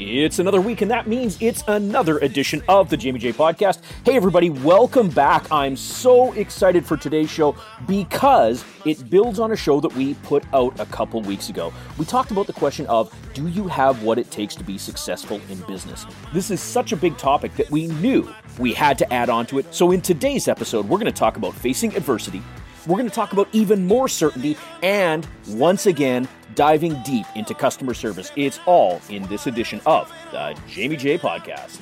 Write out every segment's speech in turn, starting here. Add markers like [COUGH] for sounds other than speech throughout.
It's another week, and that means it's another edition of the Jamie J Podcast. Hey, everybody, welcome back. I'm so excited for today's show because it builds on a show that we put out a couple weeks ago. We talked about the question of do you have what it takes to be successful in business? This is such a big topic that we knew we had to add on to it. So, in today's episode, we're going to talk about facing adversity. We're going to talk about even more certainty and, once again, diving deep into customer service. It's all in this edition of the Jamie J Podcast.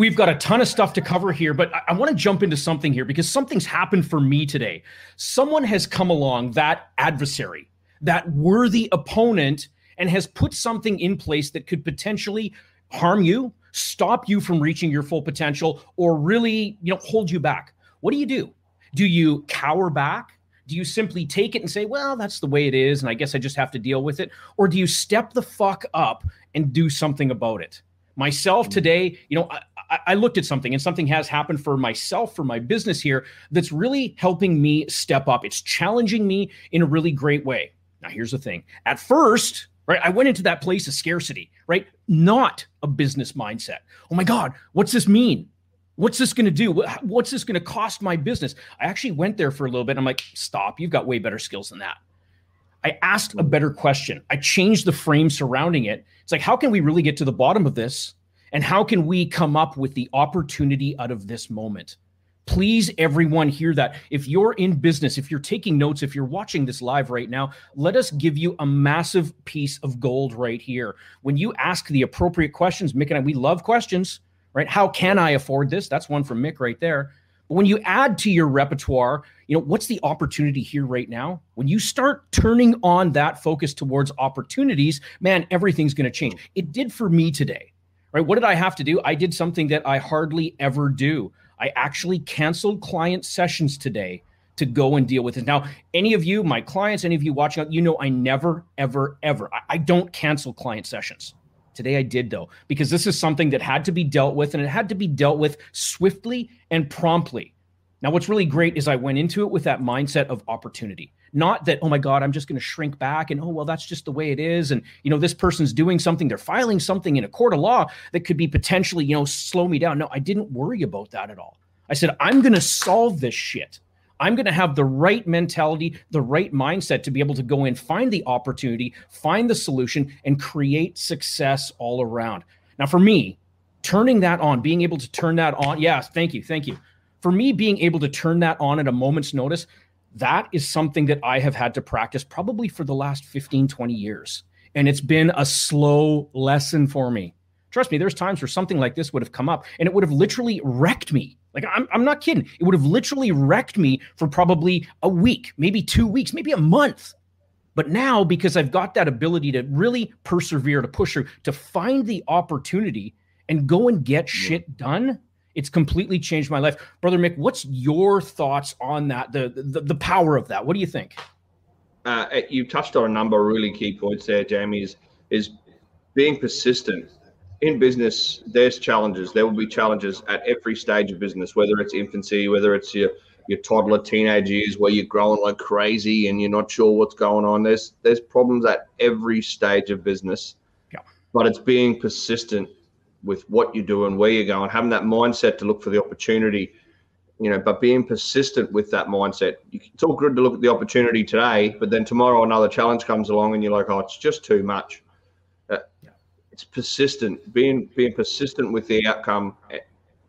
We've got a ton of stuff to cover here, but I, I want to jump into something here because something's happened for me today. Someone has come along, that adversary, that worthy opponent, and has put something in place that could potentially harm you, stop you from reaching your full potential, or really, you know, hold you back. What do you do? Do you cower back? Do you simply take it and say, well, that's the way it is, and I guess I just have to deal with it? Or do you step the fuck up and do something about it? Myself hmm. today, you know, I, looked at something and something has happened for myself, for my business here, that's really helping me step up. It's challenging me in a really great way. Now, here's the thing at first, right, I went into that place of scarcity, right? Not a business mindset. Oh my God, what's this mean? What's this going to do? What's this going to cost my business? I actually went there for a little bit. I'm like, stop, you've got way better skills than that. I asked a better question. I changed the frame surrounding it. It's like, how can we really get to the bottom of this? And how can we come up with the opportunity out of this moment? Please, everyone, hear that. If you're in business, if you're taking notes, if you're watching this live right now, let us give you a massive piece of gold right here. When you ask the appropriate questions, Mick and I, we love questions, right? How can I afford this? That's one from Mick right there. But when you add to your repertoire, you know, what's the opportunity here right now? When you start turning on that focus towards opportunities, man, everything's going to change. It did for me today right? What did I have to do? I did something that I hardly ever do. I actually canceled client sessions today to go and deal with it. Now, any of you, my clients, any of you watching, out, you know I never, ever, ever, I, I don't cancel client sessions. Today I did though, because this is something that had to be dealt with and it had to be dealt with swiftly and promptly. Now, what's really great is I went into it with that mindset of opportunity. Not that, oh my God, I'm just going to shrink back and, oh, well, that's just the way it is. And, you know, this person's doing something, they're filing something in a court of law that could be potentially, you know, slow me down. No, I didn't worry about that at all. I said, I'm going to solve this shit. I'm going to have the right mentality, the right mindset to be able to go in, find the opportunity, find the solution, and create success all around. Now, for me, turning that on, being able to turn that on, yes, thank you, thank you. For me, being able to turn that on at a moment's notice, that is something that I have had to practice probably for the last 15, 20 years. And it's been a slow lesson for me. Trust me, there's times where something like this would have come up and it would have literally wrecked me. Like, I'm, I'm not kidding. It would have literally wrecked me for probably a week, maybe two weeks, maybe a month. But now, because I've got that ability to really persevere, to push through, to find the opportunity and go and get shit done, it's completely changed my life. Brother mick what's your thoughts on that? The the, the power of that? What do you think? Uh, you touched on a number of really key points there jamie is, is being persistent in business there's challenges. There will be challenges at every stage of business whether it's infancy whether it's your your toddler teenage years where you're growing like crazy and you're not sure what's going on. There's there's problems at every stage of business yeah. but it's being persistent with what you do and where you're going, having that mindset to look for the opportunity, you know, but being persistent with that mindset. It's all good to look at the opportunity today, but then tomorrow another challenge comes along and you're like, oh, it's just too much. Uh, it's persistent, being being persistent with the outcome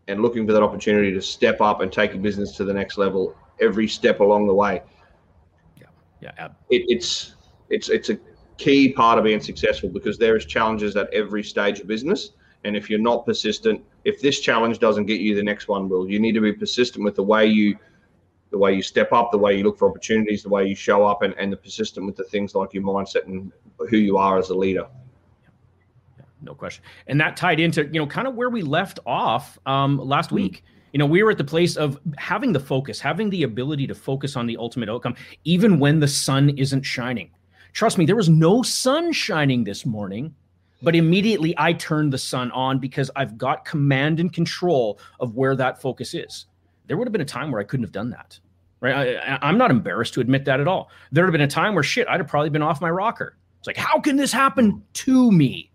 and looking for that opportunity to step up and take your business to the next level every step along the way. Yeah, yeah. It, it's it's it's a key part of being successful because there is challenges at every stage of business and if you're not persistent, if this challenge doesn't get you, the next one will. You need to be persistent with the way you the way you step up, the way you look for opportunities, the way you show up, and, and the persistent with the things like your mindset and who you are as a leader. no question. And that tied into, you know, kind of where we left off um, last mm. week You know, we were at the place of having the focus, having the ability to focus on the ultimate outcome, even when the sun isn't shining. Trust me, there was no sun shining this morning, but immediately I turned the sun on because I've got command and control of where that focus is. There would have been a time where I couldn't have done that. Right. I, am not embarrassed to admit that at all. There would have been a time where shit, I'd have probably been off my rocker. It's like, how can this happen to me?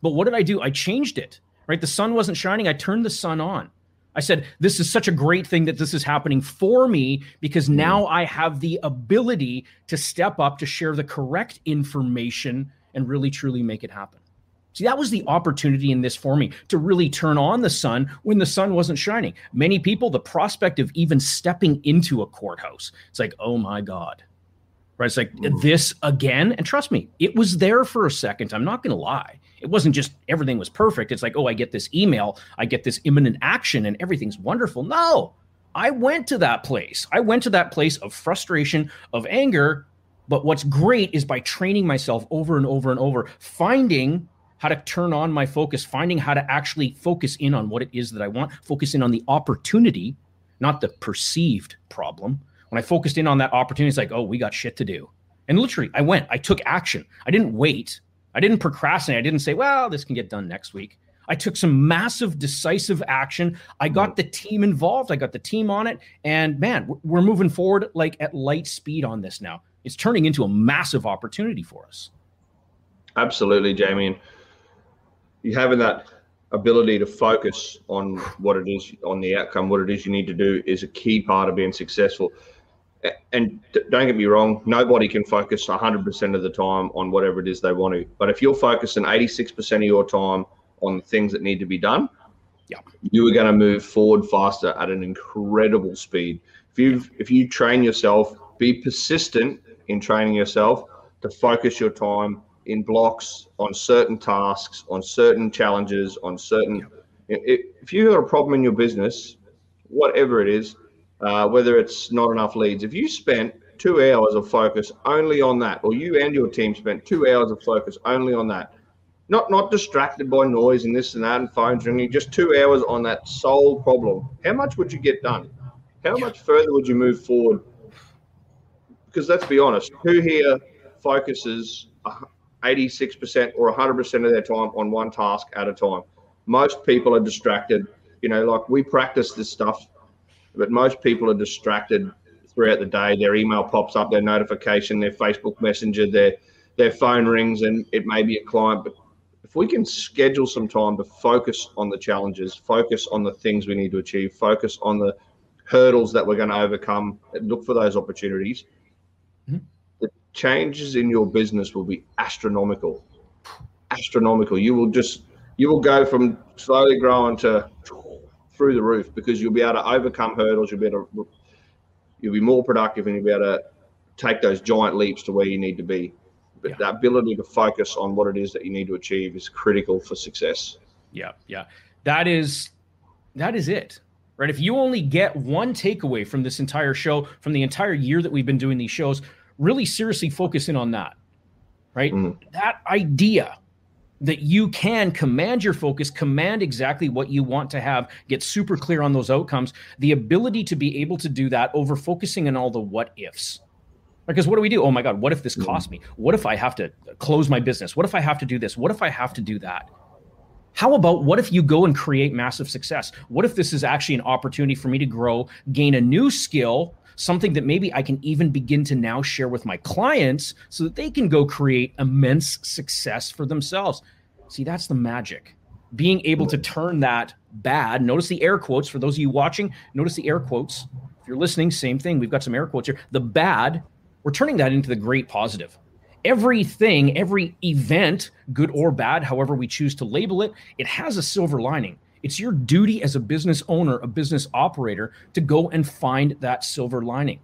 But what did I do? I changed it. Right. The sun wasn't shining. I turned the sun on. I said, This is such a great thing that this is happening for me because hmm. now I have the ability to step up to share the correct information and really truly make it happen. See, that was the opportunity in this for me to really turn on the sun when the sun wasn't shining. Many people, the prospect of even stepping into a courthouse, it's like, oh my God. Right? It's like mm. this again. And trust me, it was there for a second. I'm not going to lie. It wasn't just everything was perfect. It's like, oh, I get this email, I get this imminent action, and everything's wonderful. No, I went to that place. I went to that place of frustration, of anger. But what's great is by training myself over and over and over, finding how to turn on my focus, finding how to actually focus in on what it is that I want, focus in on the opportunity, not the perceived problem. When I focused in on that opportunity, it's like, oh, we got shit to do. And literally, I went, I took action. I didn't wait. I didn't procrastinate. I didn't say, well, this can get done next week. I took some massive, decisive action. I got mm-hmm. the team involved. I got the team on it. And man, we're moving forward like at light speed on this now. It's turning into a massive opportunity for us. Absolutely, Jamie. You having that ability to focus on what it is, on the outcome, what it is you need to do is a key part of being successful and don't get me wrong, nobody can focus 100% of the time on whatever it is they want to. But if you're focusing 86% of your time on things that need to be done, yeah. you are going to move forward faster at an incredible speed. If you if you train yourself, be persistent in training yourself to focus your time in blocks on certain tasks, on certain challenges, on certain. Yeah. If you have a problem in your business, whatever it is, uh, whether it's not enough leads. If you spent two hours of focus only on that, or you and your team spent two hours of focus only on that, not not distracted by noise and this and that and phones ringing, just two hours on that sole problem, how much would you get done? How much further would you move forward? Because let's be honest, who here focuses 86% or 100% of their time on one task at a time? Most people are distracted. You know, like we practice this stuff but most people are distracted throughout the day. Their email pops up, their notification, their Facebook Messenger, their their phone rings, and it may be a client. But if we can schedule some time to focus on the challenges, focus on the things we need to achieve, focus on the hurdles that we're going to overcome, look for those opportunities, changes in your business will be astronomical. Astronomical. You will just you will go from slowly growing to through the roof because you'll be able to overcome hurdles. You'll be able to, you'll be more productive and you'll be able to take those giant leaps to where you need to be. But yeah. the ability to focus on what it is that you need to achieve is critical for success. Yeah, yeah, that is that is it. Right. If you only get one takeaway from this entire show, from the entire year that we've been doing these shows, really seriously focus in on that. Right. Mm. That idea that you can command your focus, command exactly what you want to have, get super clear on those outcomes, the ability to be able to do that over focusing on all the what ifs. Because what do we do? Oh my God, what if this costs me? What if I have to close my business? What if I have to do this? What if I have to do that? How about what if you go and create massive success? What if this is actually an opportunity for me to grow, gain a new skill, something that maybe I can even begin to now share with my clients so that they can go create immense success for themselves. See, that's the magic. Being able to turn that bad, notice the air quotes for those of you watching, notice the air quotes. If you're listening, same thing. We've got some air quotes here. The bad, we're turning that into the great positive. Everything, every event, good or bad, however we choose to label it, it has a silver lining. It's your duty as a business owner, a business operator, to go and find that silver lining.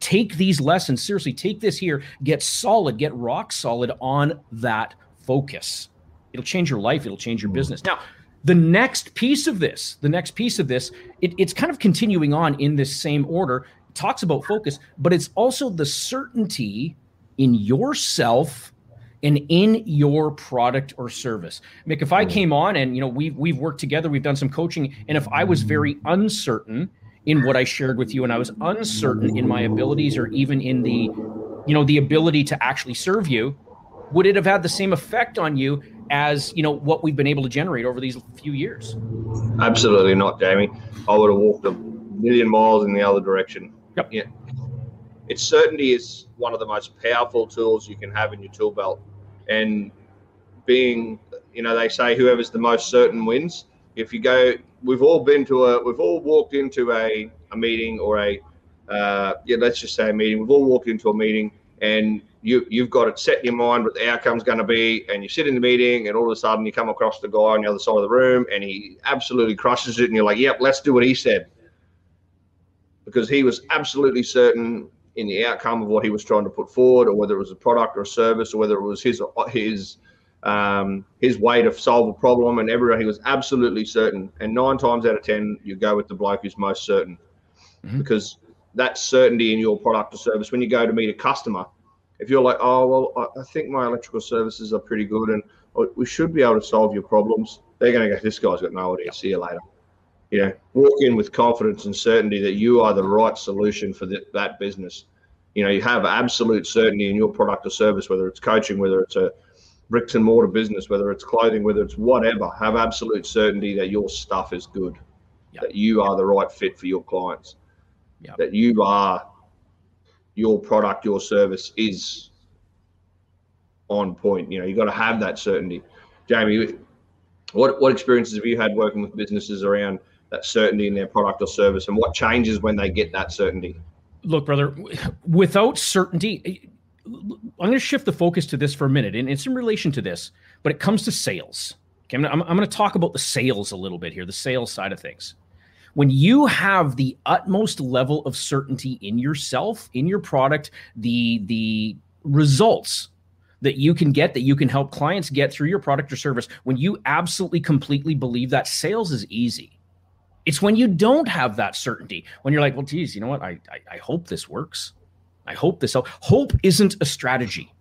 Take these lessons seriously. Take this here, get solid, get rock solid on that focus. It'll change your life, it'll change your mm. business. Now, the next piece of this, the next piece of this, it, it's kind of continuing on in this same order. It talks about focus, but it's also the certainty in yourself and in your product or service. Mick, if I came on and you know we've we've worked together, we've done some coaching, and if I was very uncertain in what I shared with you, and I was uncertain in my abilities or even in the, you know, the ability to actually serve you, would it have had the same effect on you as you know what we've been able to generate over these few years? Absolutely not, Jamie. I would have walked a million miles in the other direction. Yep. Yeah. Its certainty is one of the most powerful tools you can have in your tool belt and being you know they say whoever's the most certain wins. If you go we've all been to a we've all walked into a, a meeting or a uh, yeah let's just say a meeting. We've all walked into a meeting and you you've got it set in your mind what the outcome's going to be and you sit in the meeting and all of a sudden you come across the guy on the other side of the room and he absolutely crushes it and you're like yep let's do what he said. Because he was absolutely certain in the outcome of what he was trying to put forward, or whether it was a product or a service, or whether it was his his um, his way to solve a problem, and everyone he was absolutely certain. And nine times out of ten, you go with the bloke who's most certain, mm-hmm. because that certainty in your product or service. When you go to meet a customer, if you're like, oh well, I think my electrical services are pretty good, and oh, we should be able to solve your problems, they're going to go, this guy's got no idea. See you later you know, walk in with confidence and certainty that you are the right solution for the, that business. You know, you have absolute certainty in your product or service, whether it's coaching, whether it's a bricks and mortar business, whether it's clothing, whether it's whatever. Have absolute certainty that your stuff is good, yep. that you are the right fit for your clients, yep. that you are your product, your service is on point. You know, you got to have that certainty. Jamie, what what experiences have you had working with businesses around? That certainty in their product or service and what changes when they get that certainty? Look brother without certainty i'm going to shift the focus to this for a minute and it's in relation to this but it comes to sales. Okay i'm, I'm, I'm going to talk about the sales a little bit here the sales side of things. When you have the utmost level of certainty in yourself in your product the the results that you can get that you can help clients get through your product or service when you absolutely completely believe that sales is easy it's when you don't have that certainty, when you're like, well, geez, you know what? I, I, I hope this works. I hope this. Hope isn't a strategy.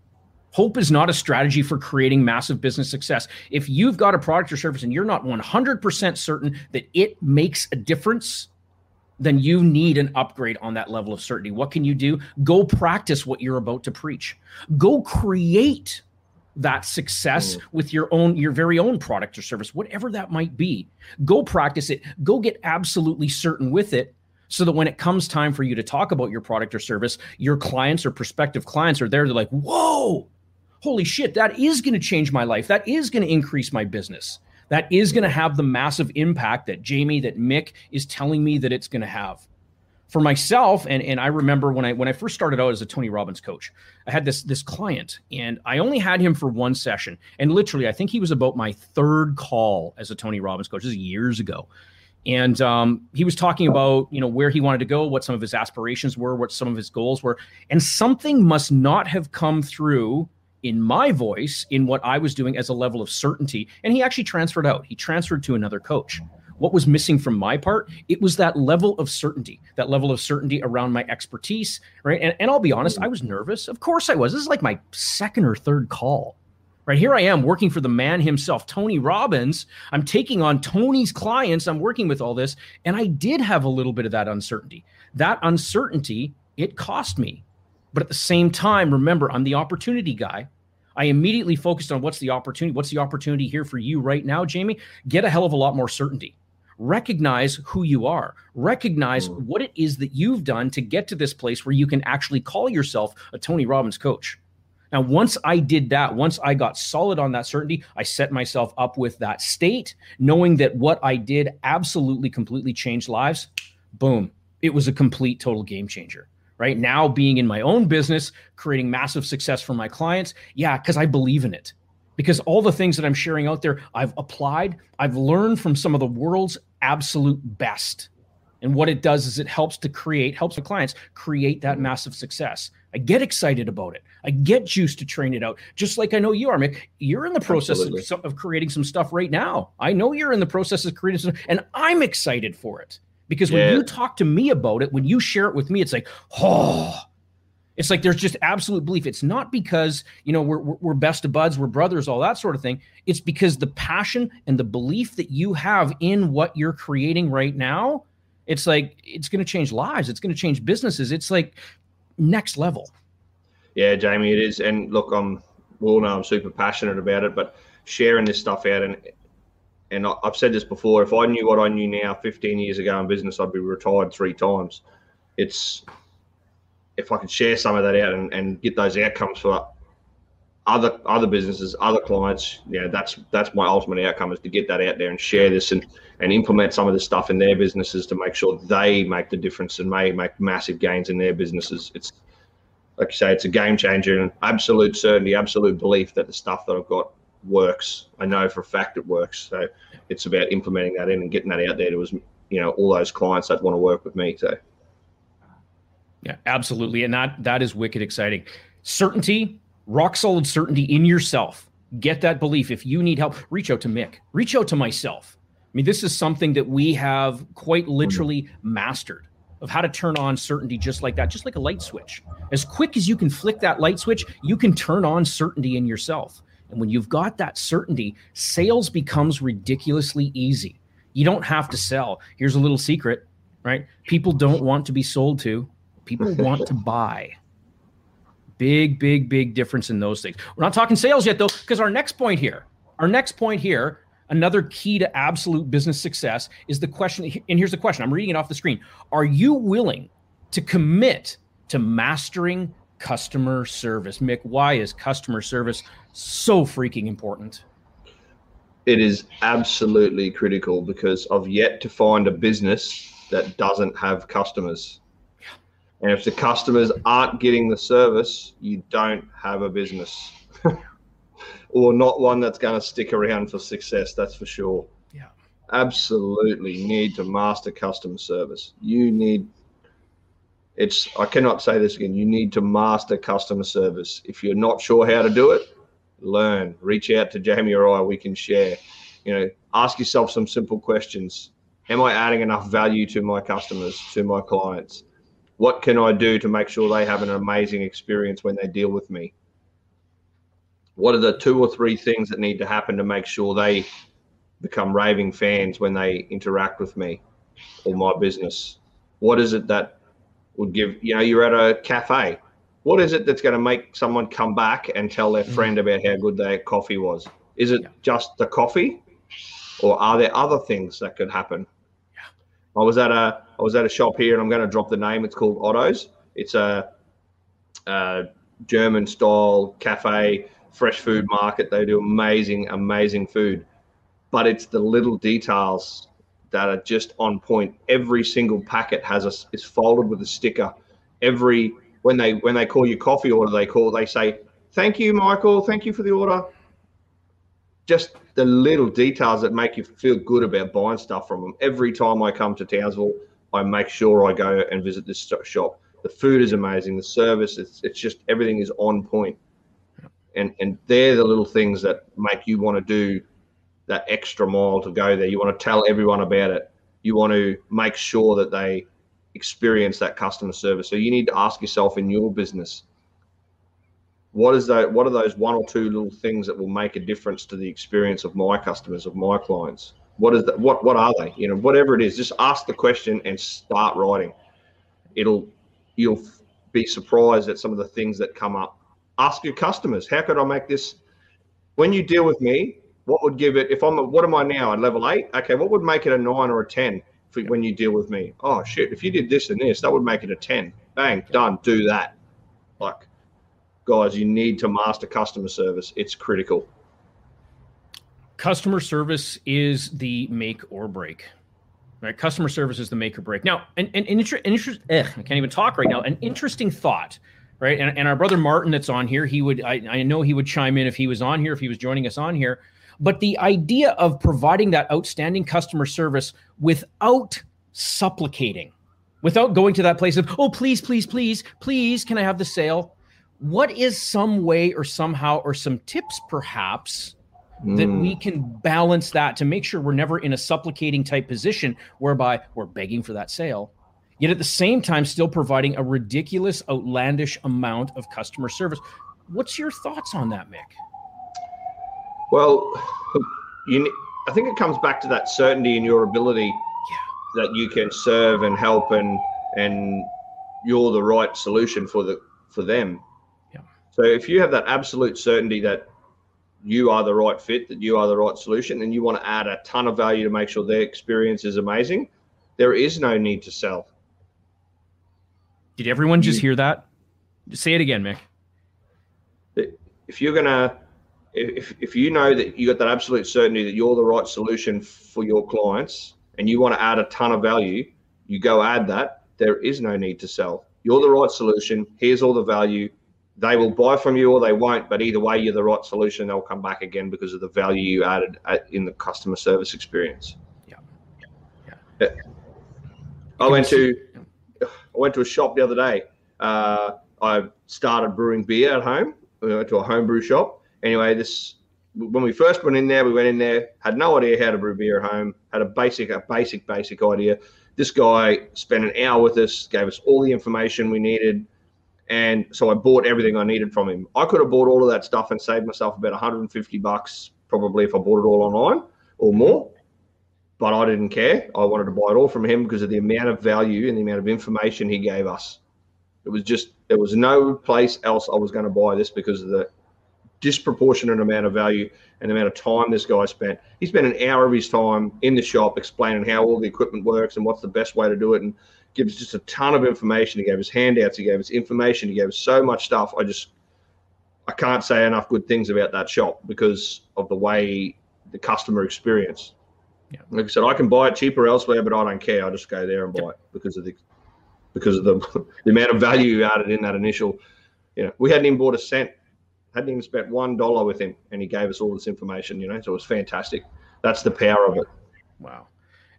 Hope is not a strategy for creating massive business success. If you've got a product or service and you're not 100% certain that it makes a difference, then you need an upgrade on that level of certainty. What can you do? Go practice what you're about to preach. Go create that success mm. with your own your very own product or service whatever that might be. Go practice it. Go get absolutely certain with it so that when it comes time for you to talk about your product or service your clients or prospective clients are there. They're like whoa! Holy shit that is going to change my life. That is going to increase my business. That is going to have the massive impact that jamie that mick is telling me that it's going to have for myself and and I remember when I when I first started out as a Tony Robbins coach, I had this this client and I only had him for one session. And literally, I think he was about my third call as a Tony Robbins coach. This is years ago. And um, he was talking about you know where he wanted to go, what some of his aspirations were, what some of his goals were, and something must not have come through in my voice in what I was doing as a level of certainty. And he actually transferred out. He transferred to another coach. What was missing from my part? It was that level of certainty, that level of certainty around my expertise, right? And, and I'll be honest, hmm. I was nervous. Of course I was. This is like my second or third call. Right here I am working for the man himself, Tony Robbins. I'm taking on Tony's clients. I'm working with all this. And I did have a little bit of that uncertainty. That uncertainty, it cost me. But at the same time, remember, I'm the opportunity guy. I immediately focused on what's the opportunity. What's the opportunity here for you right now, Jamie? Get a hell of a lot more certainty recognize who you are. Recognize mm. what it is that you've done to get to this place where you can actually call yourself a tony robbins coach. Now once i did that once i got solid on that certainty i set myself up with that state knowing that what i did absolutely completely changed lives. Boom. It was a complete total game changer right? Now being in my own business creating massive success for my clients. Yeah because i believe in it. Because all the things that I'm sharing out there, I've applied, I've learned from some of the world's absolute best. And what it does is it helps to create, helps the clients create that mm-hmm. massive success. I get excited about it. I get juice to train it out. Just like I know you are, Mick. You're in the process of, of, creating some stuff right now. I know you're in the process of creating some, and I'm excited for it because when yeah. you talk to me about it, when you share it with me, it's like, oh, It's like there's just absolute belief. It's not because you know we're, we're best of buds, we're brothers, all that sort of thing. It's because the passion and the belief that you have in what you're creating right now. It's like it's going to change lives. It's going to change businesses. It's like next level. Yeah, Jamie, it is. And look, I'm we all know I'm super passionate about it, but sharing this stuff out and and I've said this before. If I knew what I knew now 15 years ago in business, I'd be retired three times. It's if I can share some of that out and, and get those outcomes for other other businesses, other clients, yeah, that's that's my ultimate outcome is to get that out there and share this and and implement some of this stuff in their businesses to make sure they make the difference and may make massive gains in their businesses. It's like you say, it's a game changer and absolute certainty, absolute belief that the stuff that I've got works. I know for a fact it works. So it's about implementing that in and getting that out there to as you know all those clients that want to work with me. So yeah, absolutely, and that that is wicked exciting. Certainty, rock solid certainty in yourself. Get that belief. If you need help, reach out to Mick. Reach out to myself. I mean, this is something that we have quite literally mastered of how to turn on certainty just like that, just like a light switch. As quick as you can flick that light switch, you can turn on certainty in yourself. And when you've got that certainty, sales becomes ridiculously easy. You don't have to sell. Here's a little secret, right? People don't want to be sold to, people [LAUGHS] want to buy. Big, big, big difference in those things. We're not talking sales yet, though, because our next point here, our next point here, another key to absolute business success is the question. And here's the question I'm reading it off the screen. Are you willing to commit to mastering customer service. Mick, why is customer service so freaking important? It is absolutely critical because I've yet to find a business that doesn't have customers. And if the customers aren't getting the service, you don't have a business. [LAUGHS] or not one that's going to stick around for success, that's for sure. Yeah. Absolutely need to master customer service. You need it's I cannot say this again. You need to master customer service. If you're not sure how to do it, learn. Reach out to Jamie or I. We can share. You know, ask yourself some simple questions. Am I adding enough value to my customers, to my clients? What can I do to make sure they have an amazing experience when they deal with me? What are the two or three things that need to happen to make sure they become raving fans when they interact with me or my business? What is it that would give you know you're at a cafe what is it that's going to make someone come back and tell their mm-hmm. friend about how good their coffee was is it just the coffee or are there other things that could happen. I was at a i was at a shop here and i'm going to drop the name it's called otto's it's a, a german style cafe fresh food market they do amazing amazing food but it's the little details that are just on point. Every single packet has a is folded with a sticker. Every when they when they call you coffee order, they call they say thank you, Michael. Thank you for the order. Just the little details that make you feel good about buying stuff from them. Every time I come to Townsville, I make sure I go and visit this shop. The food is amazing. The service, it's, it's just everything is on point. And and they're the little things that make you want to do that extra mile to go there. You want to tell everyone about it. You want to make sure that they experience that customer service. So you need to ask yourself in your business, what is that? What are those one or two little things that will make a difference to the experience of my customers, of my clients? What is that? What what are they? You know, whatever it is, just ask the question and start writing. It'll you'll be surprised at some of the things that come up. Ask your customers, how could I make this? When you deal with me, what would give it if I'm a, what am I now at level eight? Okay, what would make it a nine or a ten for, when you deal with me? Oh shit! If you did this and this, that would make it a ten. Bang, done. Do that. Like, guys, you need to master customer service. It's critical. Customer service is the make or break. Right, customer service is the make or break. Now, an, an, an interest, I can't even talk right now. An interesting thought right? And, and our brother Martin that's on here, he would I, I know he would chime in if he was on here, if he was joining us on here. But the idea of providing that outstanding customer service without supplicating, without going to that place of, oh, please, please, please, please, can I have the sale? What is some way or somehow or some tips perhaps mm. that we mm. can balance that to make sure we're never in a supplicating type position whereby we're begging for that sale? yet at the same time still providing a ridiculous, outlandish amount of customer service. What's your thoughts on that, Mick? Well, you, I think it comes back to that certainty in your ability yeah. that you can serve and help and and you're the right solution for the for them. So if you have that absolute certainty that you are the right fit, that you are the right solution, and you want to add a ton of value to make sure their experience is amazing, there is no need to sell. Did everyone just hear that? Say it again, Mick. If you're gonna, if if you know that you got that absolute certainty that you're the right solution for your clients, and you want to add a ton of value, you go add that. There is no need to sell. You're the right solution. Here's all the value they will buy from you or they won't. But either way, you're the right solution. They'll come back again because of the value you added in the customer service experience. Yeah. Yeah. yeah. I went to I went to a shop the other day. Uh, I started brewing beer at home. We went to a homebrew shop. Anyway, this when we first went in there, we went in there, had no idea how to brew beer at home, had a basic, a basic, basic idea. This guy spent an hour with us, gave us all the information we needed, and so I bought everything I needed from him. I could have bought all of that stuff and saved myself about 150 bucks probably if I bought it all online or more. But I didn't care. I wanted to buy it all from him because of the amount of value and the amount of information he gave us. It was just there was no place else I was going to buy this because of the disproportionate amount of value and the amount of time this guy spent. He spent an hour of his time in the shop explaining how all the equipment works and what's the best way to do it and gives just a ton of information. He gave us handouts. He gave us information. He gave us so much stuff. I just, I can't say enough good things about that shop because of the way the customer experience. Yeah. Like I said, I can buy it cheaper elsewhere, but I don't care. I just go there and buy it because of the because of the [LAUGHS] the amount of value added in that initial. You know, we hadn't even bought a cent, hadn't even spent one dollar with him, and he gave us all this information. You know, so it was fantastic. That's the power of it. Wow.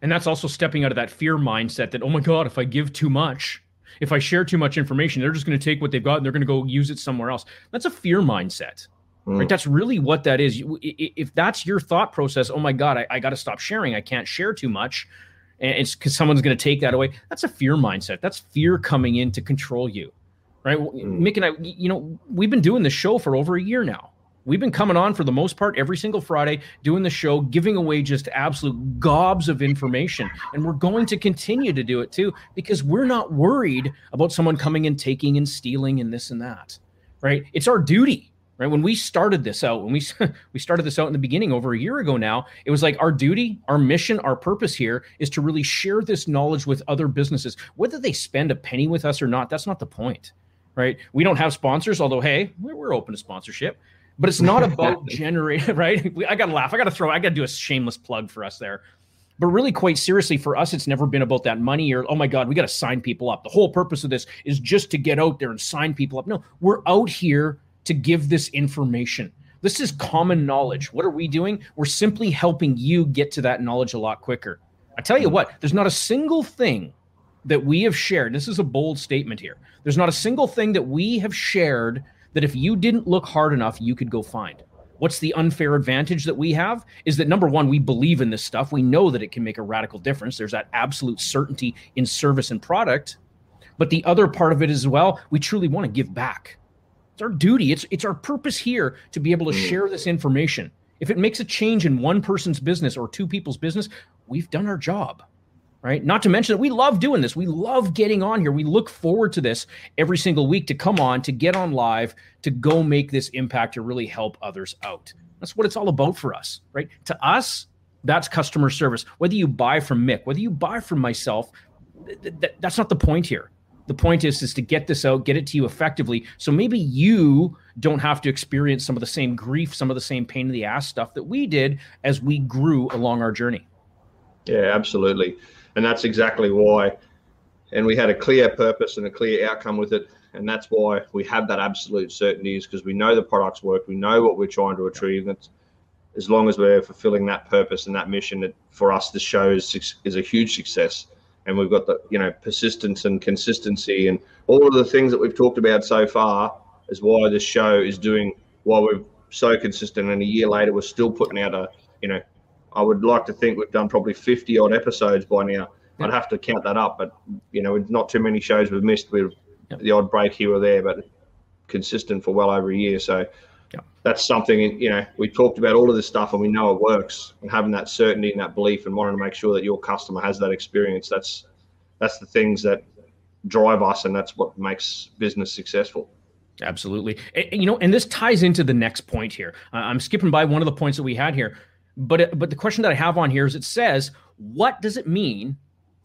And that's also stepping out of that fear mindset that, oh my God, if I give too much, if I share too much information, they're just going to take what they've got and they're going to go use it somewhere else. That's a fear mindset. Mm. Right? That's really what that is. If that's your thought process, oh my God, I, I got to stop sharing. I can't share too much. And it's because someone's going to take that away. That's a fear mindset. That's fear coming in to control you. Right. Mm. Mick and I, you know, we've been doing this show for over a year now. We've been coming on for the most part every single Friday, doing the show, giving away just absolute gobs of information. And we're going to continue to do it too, because we're not worried about someone coming and taking and stealing and this and that. Right. It's our duty. Right. When we started this out, when we [LAUGHS] we started this out in the beginning over a year ago now, it was like our duty, our mission, our purpose here is to really share this knowledge with other businesses. Whether they spend a penny with us or not, that's not the point right? We don't have sponsors, although hey, we're open to sponsorship but it's not [LAUGHS] about generating [LAUGHS] right? I gotta laugh. I gotta throw i gotta do a shameless plug for us there. But really quite seriously for us it's never been about that money or oh my god we got to sign people up. The whole purpose of this is just to get out there and sign people up. No we're out here to give this information. This is common knowledge. What are we doing? We're simply helping you get to that knowledge a lot quicker. I tell you what there's not a single thing that we have shared this is a bold statement here. There's not a single thing that we have shared that if you didn't look hard enough, you could go find. What's the unfair advantage that we have is that number one, we believe in this stuff. We know that it can make a radical difference. There's that absolute certainty in service and product. But the other part of it as well, we truly want to give back. It's our duty. It's it's our purpose here to be able to mm. share this information. If it makes a change in one person's business or two people's business, we've done our job right? Not to mention that we love doing this. We love getting on here. We look forward to this every single week to come on, to get on live, to go make this impact, to really help others out. That's what it's all about for us, right? To us, that's customer service. Whether you buy from Mick, whether you buy from myself, th- th- that's not the point here. The point is is to get this out, get it to you effectively. So maybe you don't have to experience some of the same grief, some of the same pain in the ass stuff that we did as we grew along our journey. Yeah, absolutely and that's exactly why. And we had a clear purpose and a clear outcome with it, and that's why we have that absolute certainty is because we know the products work, we know what we're trying to achieve. And as long as we're fulfilling that purpose and that mission, for us, the show is, is a huge success. And we've got the you know persistence and consistency and all of the things that we've talked about so far is why this show is doing why we're so consistent. And a year later, we're still putting out a you know I would like to think we've done probably 50 odd episodes by now, I'd have to count that up, but you know, not too many shows we've missed with yep. the odd break here or there, but consistent for well over a year. So yep. that's something you know we talked about all of this stuff and we know it works. And having that certainty and that belief and wanting to make sure that your customer has that experience, that's that's the things that drive us, and that's what makes business successful. Absolutely. You know, and this ties into the next point here. I'm skipping by one of the points that we had here, but but the question that I have on here is it says, what does it mean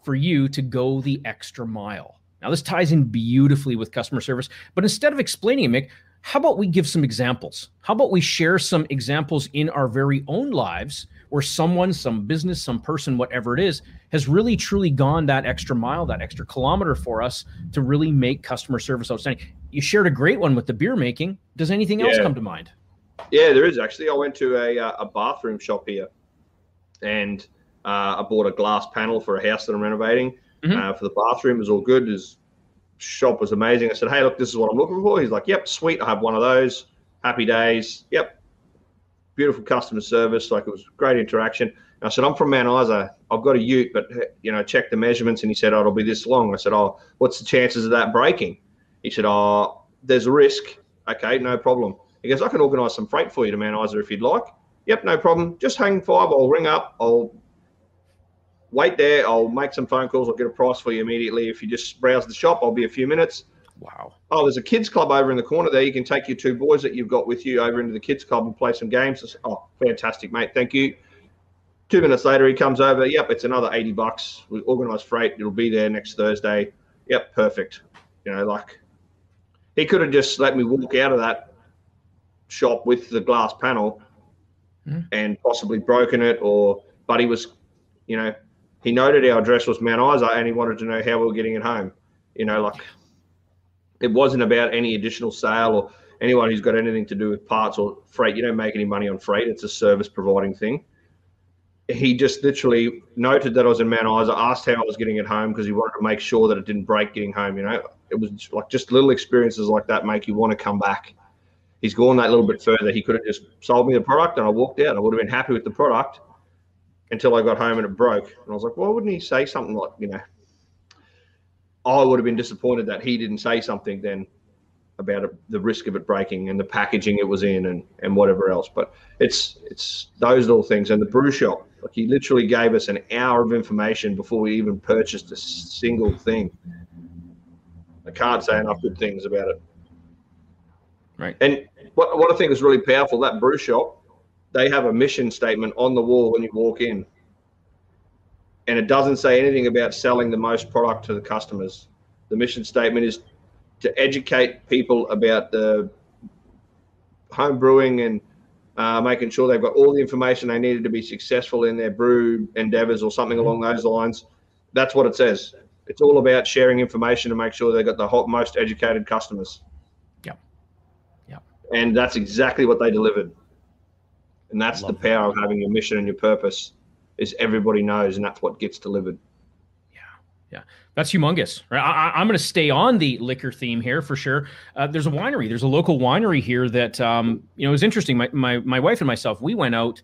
for you to go the extra mile? Now this ties in beautifully with customer service, but instead of explaining it, Mick, how about we give some examples? How about we share some examples in our very own lives where someone, some business, some person, whatever it is, has really truly gone that extra mile, that extra kilometer for us to really make customer service outstanding. You shared a great one with the beer making. Does anything else come to mind? Yeah, there is actually. I went to a, uh, a bathroom shop here and uh, I bought a glass panel for a house that I'm renovating. Mm-hmm. Uh, for the bathroom, it was all good. His shop was amazing. I said, Hey, look, this is what I'm looking for. He's like, Yep, sweet. I have one of those. Happy days. Yep. Beautiful customer service. Like it was great interaction. I said, I'm from Mount Isa. I've got a ute, but you know, check the measurements. And he said, oh, it'll be this long. I said, oh, what's the chances of that breaking? He said, oh, there's a risk. Okay, no problem. He goes, I can organise some freight for you to Mount Isa if you'd like. Yep, no problem. Just hang five. I'll ring up. I'll wait there. I'll make some phone calls. I'll get a price for you immediately. If you just browse the shop, I'll be a few minutes. Wow. Oh, there's a kids club over in the corner there. You can take your two boys that you've got with you over into the kids club and play some games. Oh, fantastic, mate. Thank you. Two minutes later, he comes over. Yep, it's another 80 bucks. We organise freight. It'll be there next Thursday. Yep, perfect. You know, like he could have just let me walk out of that shop with the glass panel mm. and possibly broken it or, but he was, you know, he noted our address was Mount Isa and he wanted to know how we were getting it home. You know, like it wasn't about any additional sale or anyone who's got anything to do with parts or freight. You don't make any money on freight. It's a service providing thing he just literally noted that I was in Mount Isa, asked how I was getting it home because he wanted to make sure that it didn't break getting home. You know, it was like just little experiences like that make you want to come back. He's gone that little bit further. He could have just sold me the product and I walked out. I would have been happy with the product until I got home and it broke. And I was like, why wouldn't he say something like, you know, I would have been disappointed that he didn't say something then about it, the risk of it breaking and the packaging it was in and, and whatever else. But it's it's those little things. And the brew shop, like he literally gave us an hour of information before we even purchased a single thing. I can't say enough good things about it. Right. And what, what I think is really powerful, that brew shop, they have a mission statement on the wall when you walk in. And it doesn't say anything about selling the most product to the customers. The mission statement is to educate people about the home brewing and uh, making sure they've got all the information they needed to be successful in their brew endeavors or something along those lines. That's what it says. It's all about sharing information to make sure they've got the most educated customers. And that's exactly what they delivered. And that's the power that. of having your mission and your purpose is everybody knows, and that's what gets delivered. Yeah. Yeah. That's humongous, right? I, am going to stay on the liquor theme here for sure. Uh, there's a winery. There's a local winery here that um, you know is interesting. My, my my wife and myself, we went out,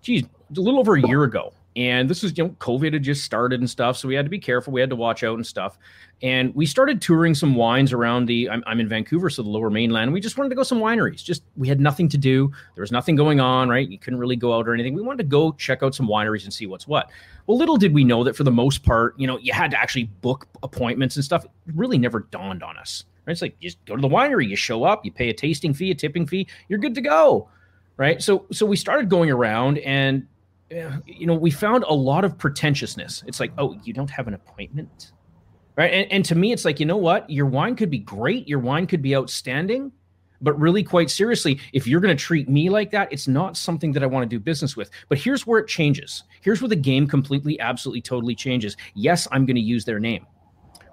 geez, a little over a year ago, and this was you know COVID had just started and stuff, so we had to be careful. We had to watch out and stuff. And we started touring some wines around the. I'm, I'm in Vancouver, so the Lower Mainland. We just wanted to go some wineries. Just we had nothing to do. There was nothing going on, right? You couldn't really go out or anything. We wanted to go check out some wineries and see what's what. Well, little did we know that for the most part, you know, you had to actually book appointments and stuff. It really never dawned on us. Right? It's like you just go to the winery, you show up, you pay a tasting fee, a tipping fee, you're good to go. Right. So so we started going around and you know, we found a lot of pretentiousness. It's like, oh, you don't have an appointment. Right. And, and to me, it's like, you know what? Your wine could be great. Your wine could be outstanding but really, quite seriously, if you're going to treat me like that, it's not something that I want to do business with. But here's where it changes. Here's where the game completely, absolutely, totally changes. Yes, I'm going to use their name.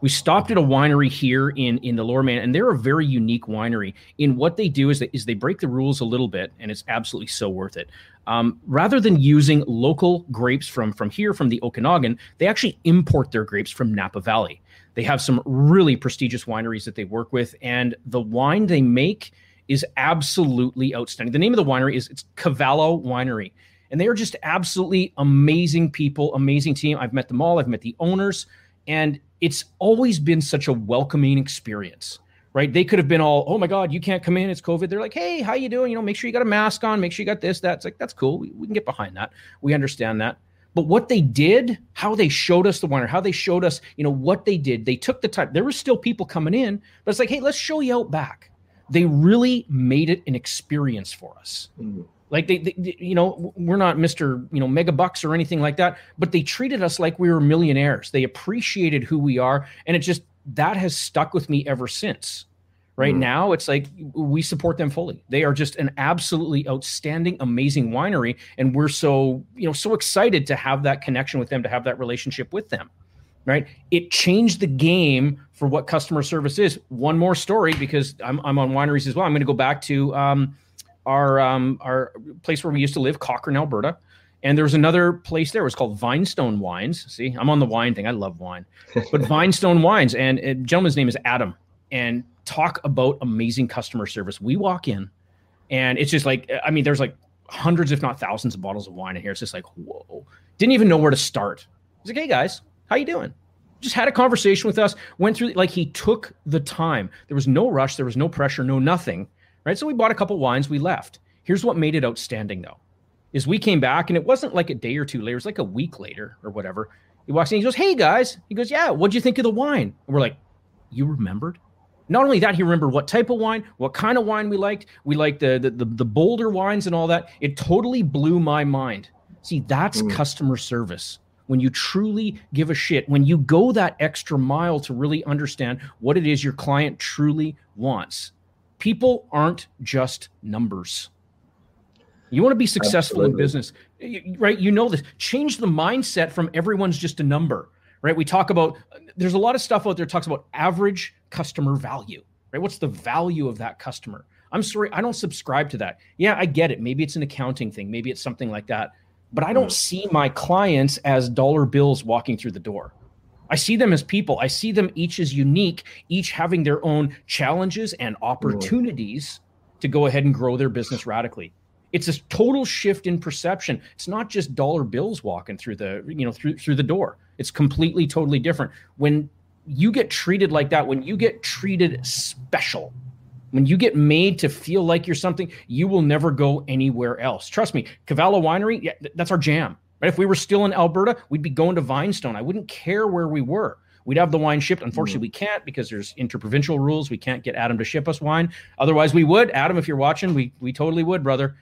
We stopped at a winery here in in the Lower Man, and they're a very unique winery. In what they do is they, is they break the rules a little bit, and it's absolutely so worth it. Um, rather than using local grapes from from here from the Okanagan, they actually import their grapes from Napa Valley. They have some really prestigious wineries that they work with, and the wine they make is absolutely outstanding. The name of the winery is it's Cavallo Winery, And they are just absolutely amazing people, amazing team. I've met them all. I've met the owners, and it's always been such a welcoming experience right? They could have been all, oh my God, you can't come in. It's COVID. They're like, hey, how you doing? You know, make sure you got a mask on. Make sure you got this, that. It's like, that's cool. We, we can get behind that. We understand that. But what they did, how they showed us the winer, how they showed us, you know, what they did, they took the time. There were still people coming in, but it's like, hey, let's show you out back. They really made it an experience for us. Mm-hmm. Like they, they, you know, we're not Mr. You know, mega bucks or anything like that, but they treated us like we were millionaires. They appreciated who we are, and it just that has stuck with me ever since. Right mm. now, it's like we support them fully. They are just an absolutely outstanding, amazing winery, and we're so you know so excited to have that connection with them, to have that relationship with them. Right? It changed the game for what customer service is. One more story because I'm I'm on wineries as well. I'm going to go back to. Um, our um, our place where we used to live, Cochrane, Alberta. And there was another place there. It was called Vinestone Wines. See, I'm on the wine thing. I love wine, but [LAUGHS] Vinestone Wines. And a gentleman's name is Adam. And talk about amazing customer service. We walk in, and it's just like I mean, there's like hundreds, if not thousands, of bottles of wine in here. It's just like whoa. Didn't even know where to start. He's like, hey guys, how you doing? Just had a conversation with us. Went through like he took the time. There was no rush. There was no pressure. No nothing right? So we bought a couple wines, we left. Here's what made it outstanding though, is we came back and it wasn't like a day or two later, it was like a week later or whatever. He walks in, he goes, Hey guys, he goes, Yeah, what'd you think of the wine? And we're like, You remembered? Not only that, he remembered what type of wine, what kind of wine we liked. We liked the the, the, the bolder wines and all that. It totally blew my mind. See, that's mm. customer service when you truly give a shit, when you go that extra mile to really understand what it is your client truly wants people aren't just numbers. You want to be successful Absolutely. in business, right? You know this. Change the mindset from everyone's just a number, right? We talk about there's a lot of stuff out there talks about average customer value, right? What's the value of that customer? I'm sorry, I don't subscribe to that. Yeah, I get it. Maybe it's an accounting thing, maybe it's something like that. But I don't mm. see my clients as dollar bills walking through the door. I see them as people. I see them each as unique, each having their own challenges and opportunities to go ahead and grow their business radically. It's a total shift in perception. It's not just dollar bills walking through the, you know, through through the door. It's completely totally different. When you get treated like that, when you get treated special, when you get made to feel like you're something, you will never go anywhere else. Trust me, Cavallo Winery, yeah, that's our jam. Right? If we were still in Alberta, we'd be going to Vinestone. I wouldn't care where we were. We'd have the wine shipped. Unfortunately, mm. we can't because there's interprovincial rules. We can't get Adam to ship us wine. Otherwise, we would. Adam, if you're watching, we we totally would, brother.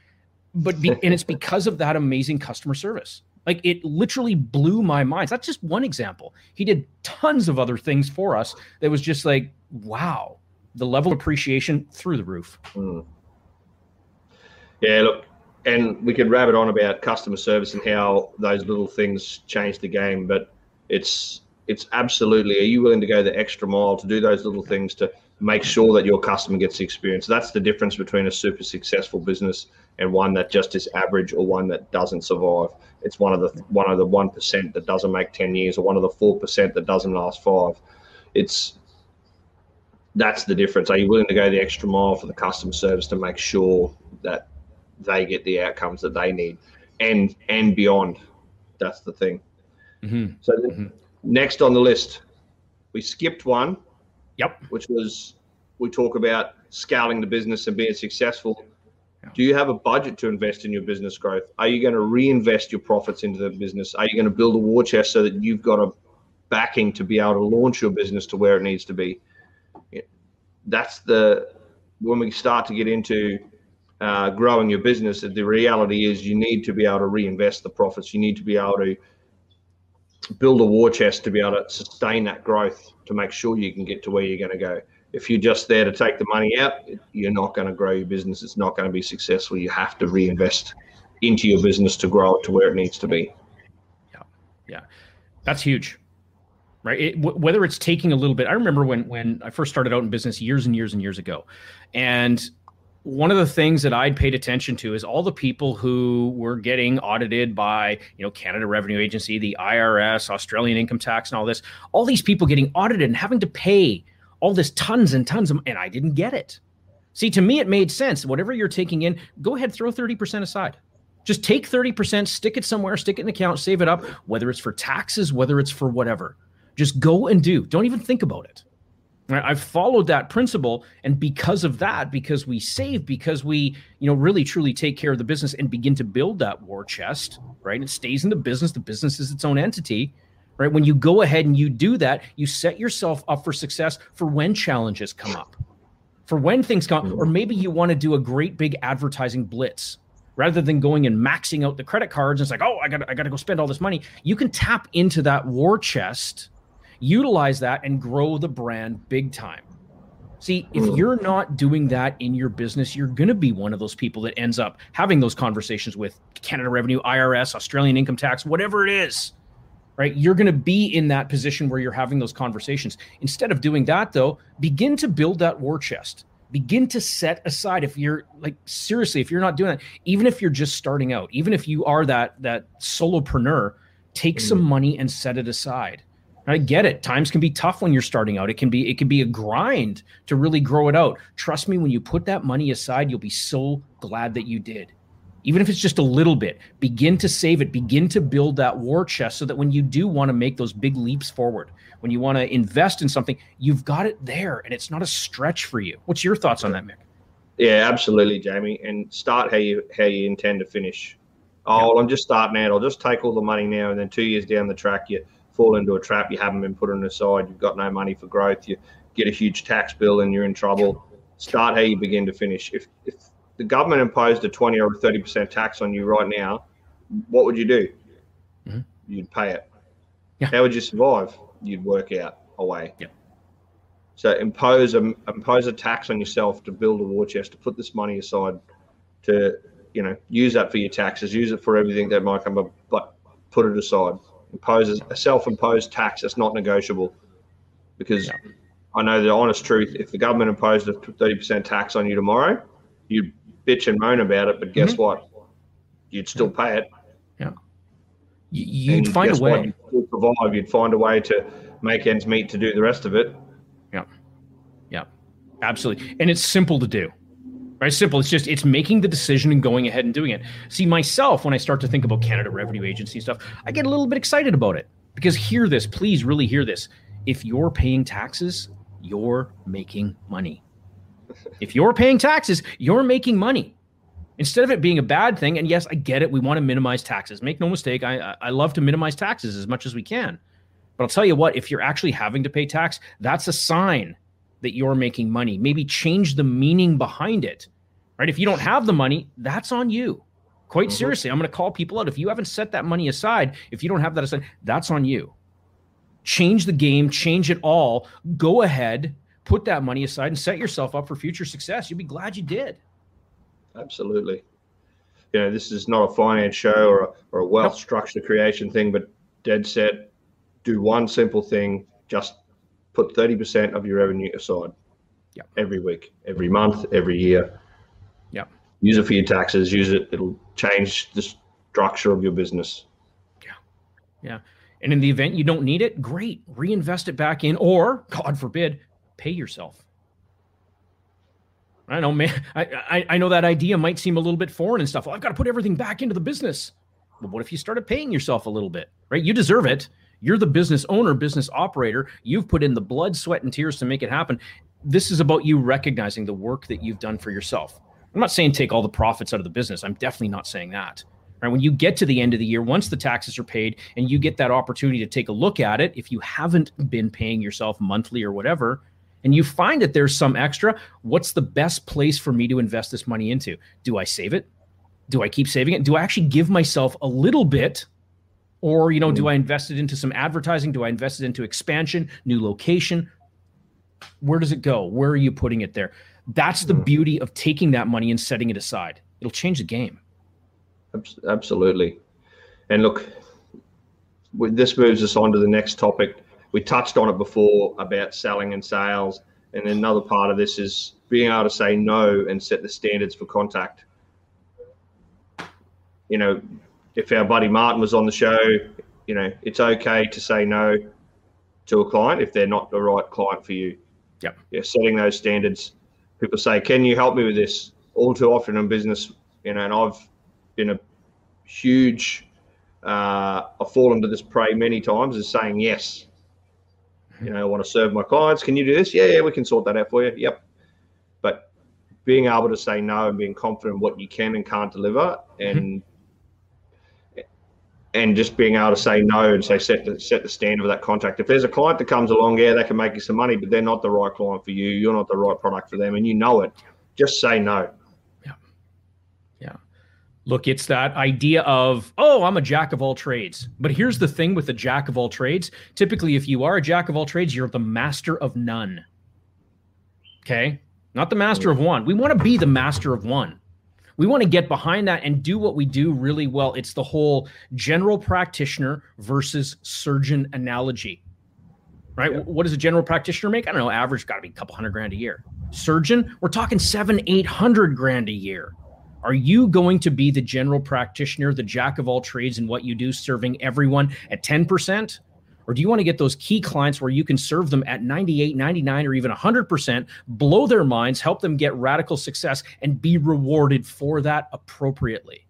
But be, and it's because of that amazing customer service. Like it literally blew my mind. That's just one example. He did tons of other things for us that was just like, wow, the level of appreciation through the roof. Mm. Yeah, look, and we could rabbit on about customer service and how those little things change the game, but it's it's absolutely are you willing to go the extra mile to do those little things to make sure that your customer gets the experience? That's the difference between a super successful business and one that just is average or one that doesn't survive. It's one of the one of the 1% that doesn't make 10 years or one of the 4% that doesn't last 5 it's that's the difference. Are you willing to go the extra mile for the customer service to make sure that they get the outcomes that they need and and beyond. That's the thing. Mm-hmm. So mm-hmm. next on the list, we skipped one. Yep. Which was we talk about scaling the business and being successful. Yeah. Do you have a budget to invest in your business growth? Are you going to reinvest your profits into the business? Are you going to build a war chest so that you've got a backing to be able to launch your business to where it needs to be? That's the when we start to get into uh, growing your business, the reality is you need to be able to reinvest the profits. You need to be able to build a war chest to be able to sustain that growth to make sure you can get to where you're going to go. If you're just there to take the money out, you're not going to grow your business. It's not going to be successful. You have to reinvest into your business to grow it to where it needs to be. Yeah, yeah, that's huge right it, w- whether it's taking a little bit i remember when when i first started out in business years and years and years ago and one of the things that I'd paid attention to is all the people who were getting audited by, you know, Canada Revenue Agency, the IRS, Australian income tax, and all this. All these people getting audited and having to pay all this tons and tons of, and I didn't get it. See, to me, it made sense. Whatever you're taking in, go ahead, throw 30% aside. Just take 30%, stick it somewhere, stick it in an account, save it up, whether it's for taxes, whether it's for whatever. Just go and do. Don't even think about it. I've followed that principle, and because of that, because we save, because we, you know, really truly take care of the business and begin to build that war chest, right? It stays in the business. The business is its own entity, right? When you go ahead and you do that, you set yourself up for success for when challenges come up, for when things come, or mm-hmm. maybe you want to do a great big advertising blitz, rather than going and maxing out the credit cards. And it's like, oh, I got, I got to go spend all this money. You can tap into that war chest utilize that and grow the brand big time. See, if you're not doing that in your business, you're going to be one of those people that ends up having those conversations with Canada Revenue, IRS, Australian income tax, whatever it is, right? You're going to be in that position where you're having those conversations. Instead of doing that, though, begin to build that war chest. Begin to set aside if you're like seriously, if you're not doing that, even if you're just starting out, even if you are that that solopreneur, take mm. some money and set it aside I get it. Times can be tough when you're starting out. It can be it can be a grind to really grow it out. Trust me, when you put that money aside, you'll be so glad that you did. Even if it's just a little bit, begin to save it, begin to build that war chest so that when you do want to make those big leaps forward, when you want to invest in something, you've got it there and it's not a stretch for you. What's your thoughts on that, Mick? Yeah, absolutely, Jamie. And start how you how you intend to finish. Oh, yeah. well, I'm just starting out. I'll just take all the money now, and then two years down the track, you fall into a trap. You haven't been putting aside. You've got no money for growth. You get a huge tax bill and you're in trouble. Start how you begin to finish. If, if the government imposed a 20 or 30% tax on you right now, what would you do? Mm-hmm. You'd pay it. Yeah. How would you survive? You'd work out a way. Yeah. So impose a impose a tax on yourself to build a war chest, to put this money aside, to you know use that for your taxes, use it for everything that might come up, but put it aside imposes a self-imposed tax that's not negotiable because yeah. I know the honest truth. If the government imposed a 30% tax on you tomorrow, you'd bitch and moan about it, but guess mm-hmm. what? You'd still pay it. Yeah. You'd and find a way. You'd survive. You'd find a way to make ends meet to do the rest of it. Yeah. Yeah. Absolutely. And it's simple to do. Right, simple. It's just it's making the decision and going ahead and doing it. See, myself, when I start to think about Canada Revenue Agency stuff, I get a little bit excited about it because hear this, please, really hear this. If you're paying taxes, you're making money. If you're paying taxes, you're making money. Instead of it being a bad thing, and yes, I get it, we want to minimize taxes. Make no mistake, I I love to minimize taxes as much as we can. But I'll tell you what, if you're actually having to pay tax, that's a sign that you're making money. Maybe change the meaning behind it. Right? If you don't have the money, that's on you. Quite mm-hmm. seriously, I'm going to call people out. If you haven't set that money aside, if you don't have that aside, that's on you. Change the game, change it all. Go ahead, put that money aside and set yourself up for future success. You'll be glad you did. Absolutely. You know, this is not a finance show or a, or a wealth nope. structure creation thing, but dead set, do one simple thing, just put 30% of your revenue aside yep. every week, every month, every year. Yeah. Use it for your taxes. Use it. It'll change the structure of your business. Yeah. Yeah. And in the event you don't need it, great. Reinvest it back in, or God forbid, pay yourself. I know, man. I, I, I know that idea might seem a little bit foreign and stuff. Well, I've got to put everything back into the business. But what if you started paying yourself a little bit, right? You deserve it. You're the business owner, business operator. You've put in the blood, sweat, and tears to make it happen. This is about you recognizing the work that you've done for yourself. I'm not saying take all the profits out of the business. I'm definitely not saying that. Right? When you get to the end of the year, once the taxes are paid and you get that opportunity to take a look at it, if you haven't been paying yourself monthly or whatever, and you find that there's some extra, what's the best place for me to invest this money into? Do I save it? Do I keep saving it? Do I actually give myself a little bit or, you know, do hmm. I invest it into some advertising? Do I invest it into expansion, new location? Where does it go? Where are you putting it there? That's the hmm. beauty of taking that money and setting it aside. It'll change the game. Absolutely. And look, this moves us on to the next topic. We touched on it before about selling and sales. And another part of this is being able to say no and set the standards for contact. You know, if our buddy Martin was on the show, you know, it's okay to say no to a client if they're not the right client for you. Yep. Yeah, setting those standards. People say, "Can you help me with this?" All too often in business, you know, and I've been a huge. Uh, I've fallen to this prey many times is saying yes. You know, I want to serve my clients. Can you do this? Yeah, yeah, we can sort that out for you. Yep. But being able to say no and being confident what you can and can't deliver, and and just being able to say no and say set the set the standard of that contract. If there's a client that comes along, yeah, they can make you some money, but they're not the right client for you. You're not the right product for them, and you know it. Just say no. Yeah, yeah. Look, it's that idea of oh, I'm a jack of all trades. But here's the thing with the jack of all trades. Typically, if you are a jack of all trades, you're the master of none. Okay, not the master of one. We want to be the master of one we want to get behind that and do what we do really well. It's the whole general practitioner versus surgeon analogy. Right? Yeah. What does a general practitioner make? I don't know, average got to be a couple hundred grand a year. Surgeon, we're talking seven, eight hundred grand a year. Are you going to be the general practitioner, the jack of all trades in what you do, serving everyone at 10%? Or do you want to get those key clients where you can serve them at 98, 99, or even 100%, blow their minds, help them get radical success, and be rewarded for that appropriately?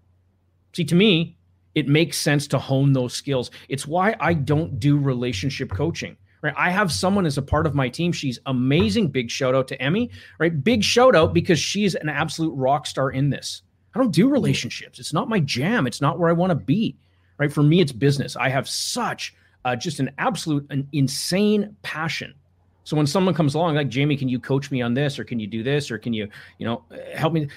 See, to me, it makes sense to hone those skills. It's why I don't do relationship coaching. Right. I have someone as a part of my team. She's amazing. Big shout out to Emmy. Right. Big shout out because she's an absolute rock star in this. I don't do relationships. It's not my jam. It's not where I want to be. Right. For me, it's business. I have such uh, just an absolute an insane passion. So when someone comes along, like Jamie, can you coach me on this, or can you do this, or can you, you know, help me?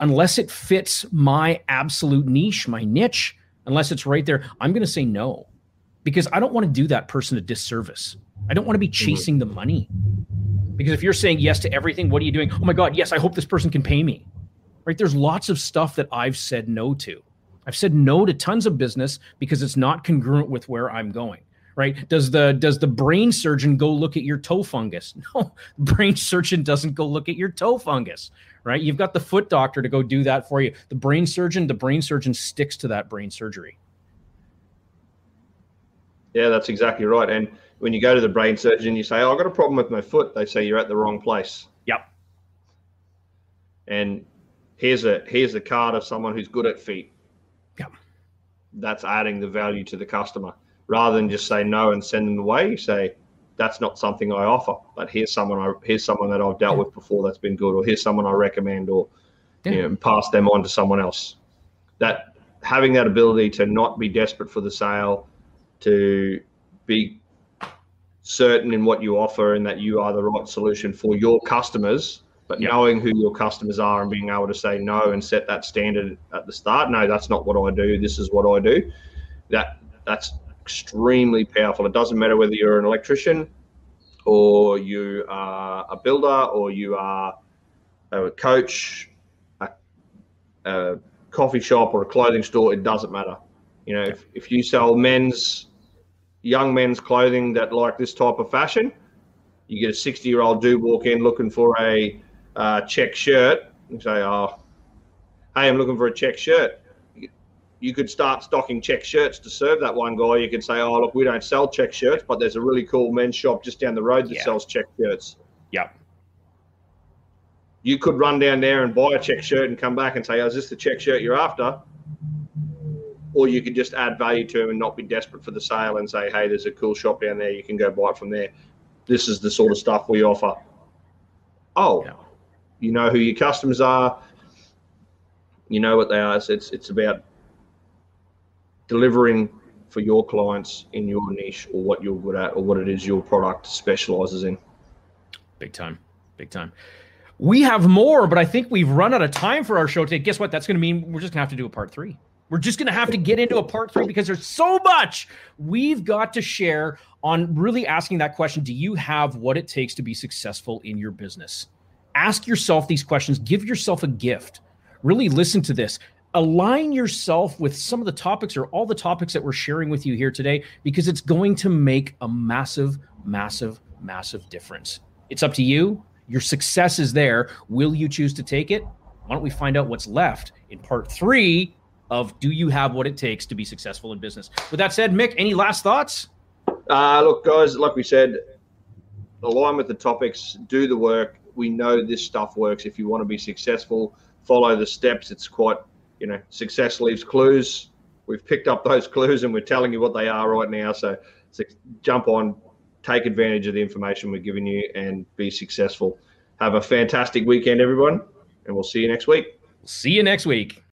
Unless it fits my absolute niche, my niche, unless it's right there, I'm going to say no, because I don't want to do that person a disservice. I don't want to be mm-hmm. chasing the money. Because if you're saying yes to everything, what are you doing? Oh my God, yes, I hope this person can pay me. Right? There's lots of stuff that I've said no to. I've said no to tons of business because it's not congruent with where I'm going. Right? Does the does the brain surgeon go look at your toe fungus? [LAUGHS] No, brain surgeon doesn't go look at your toe fungus. Right? You've got the foot doctor to go do that for you. The brain surgeon, the brain surgeon sticks to that brain surgery. Yeah, that's exactly right. And when you go to the brain surgeon, you say, oh, "I've got a problem with my foot," they say you're at the wrong place. Yep. And here's a here's a card of someone who's good at feet Yep. that's adding the value to the customer rather than just say no and send them away. You say, that's not something I offer, but here's someone I here's someone that I've dealt yeah. with before that's been good, or here's someone I recommend, or yeah. you know, pass them on to someone else. That having that ability to not be desperate for the sale, to be certain in what you offer and that you are the right solution for your customers but yep. knowing who your customers are and being able to say no and set that standard at the start, no, that's not what I do. This is what I do. That that's extremely powerful. It doesn't matter whether you're an electrician or you are a builder or you are a coach, a, a coffee shop or a clothing store. It doesn't matter. You know, if, if you sell men's young men's clothing that like this type of fashion, you get a 60 year old dude walk in looking for a uh, check shirt and say, "Oh, hey, I'm looking for a check shirt." You could start stocking check shirts to serve that one guy. You could say, "Oh, look, we don't sell check shirts, but there's a really cool men's shop just down the road that yeah. sells check shirts." Yep. You could run down there and buy a check shirt and come back and say, "Oh, is this the check shirt you're after?" Or you could just add value to them and not be desperate for the sale and say, "Hey, there's a cool shop down there. You can go buy it from there." This is the sort of stuff we offer. Oh, yeah you know who your customers are, you know what they are. It's it's about delivering for your clients in your niche or what you're good at or what it is your product specializes in. Big time, big time. We have more, but I think we've run out of time for our show today. Guess what? That's going to mean we're just going to have to do a part three. We're just going to have to get into a part three because there's so much we've got to share on really asking that question Do you have what it takes to be successful in your business? ask yourself these questions, give yourself a gift. Really listen to this. Align yourself with some of the topics or all the topics that we're sharing with you here today because it's going to make a massive, massive, massive difference. It's up to you. Your success is there. Will you choose to take it? Why don't we find out what's left in part three of Do You Have What It Takes to Be Successful in Business? With that said, Mick, any last thoughts? Uh, look, guys, like we said, align with the topics, do the work, we know this stuff works. If you want to be successful, follow the steps. It's quite, you know, success leaves clues. we've picked up those clues and we're telling you what they are right now. So, so jump on, take advantage of the information we're giving you, and be successful. Have a fantastic weekend, everyone, and we'll see you next week. See you next week.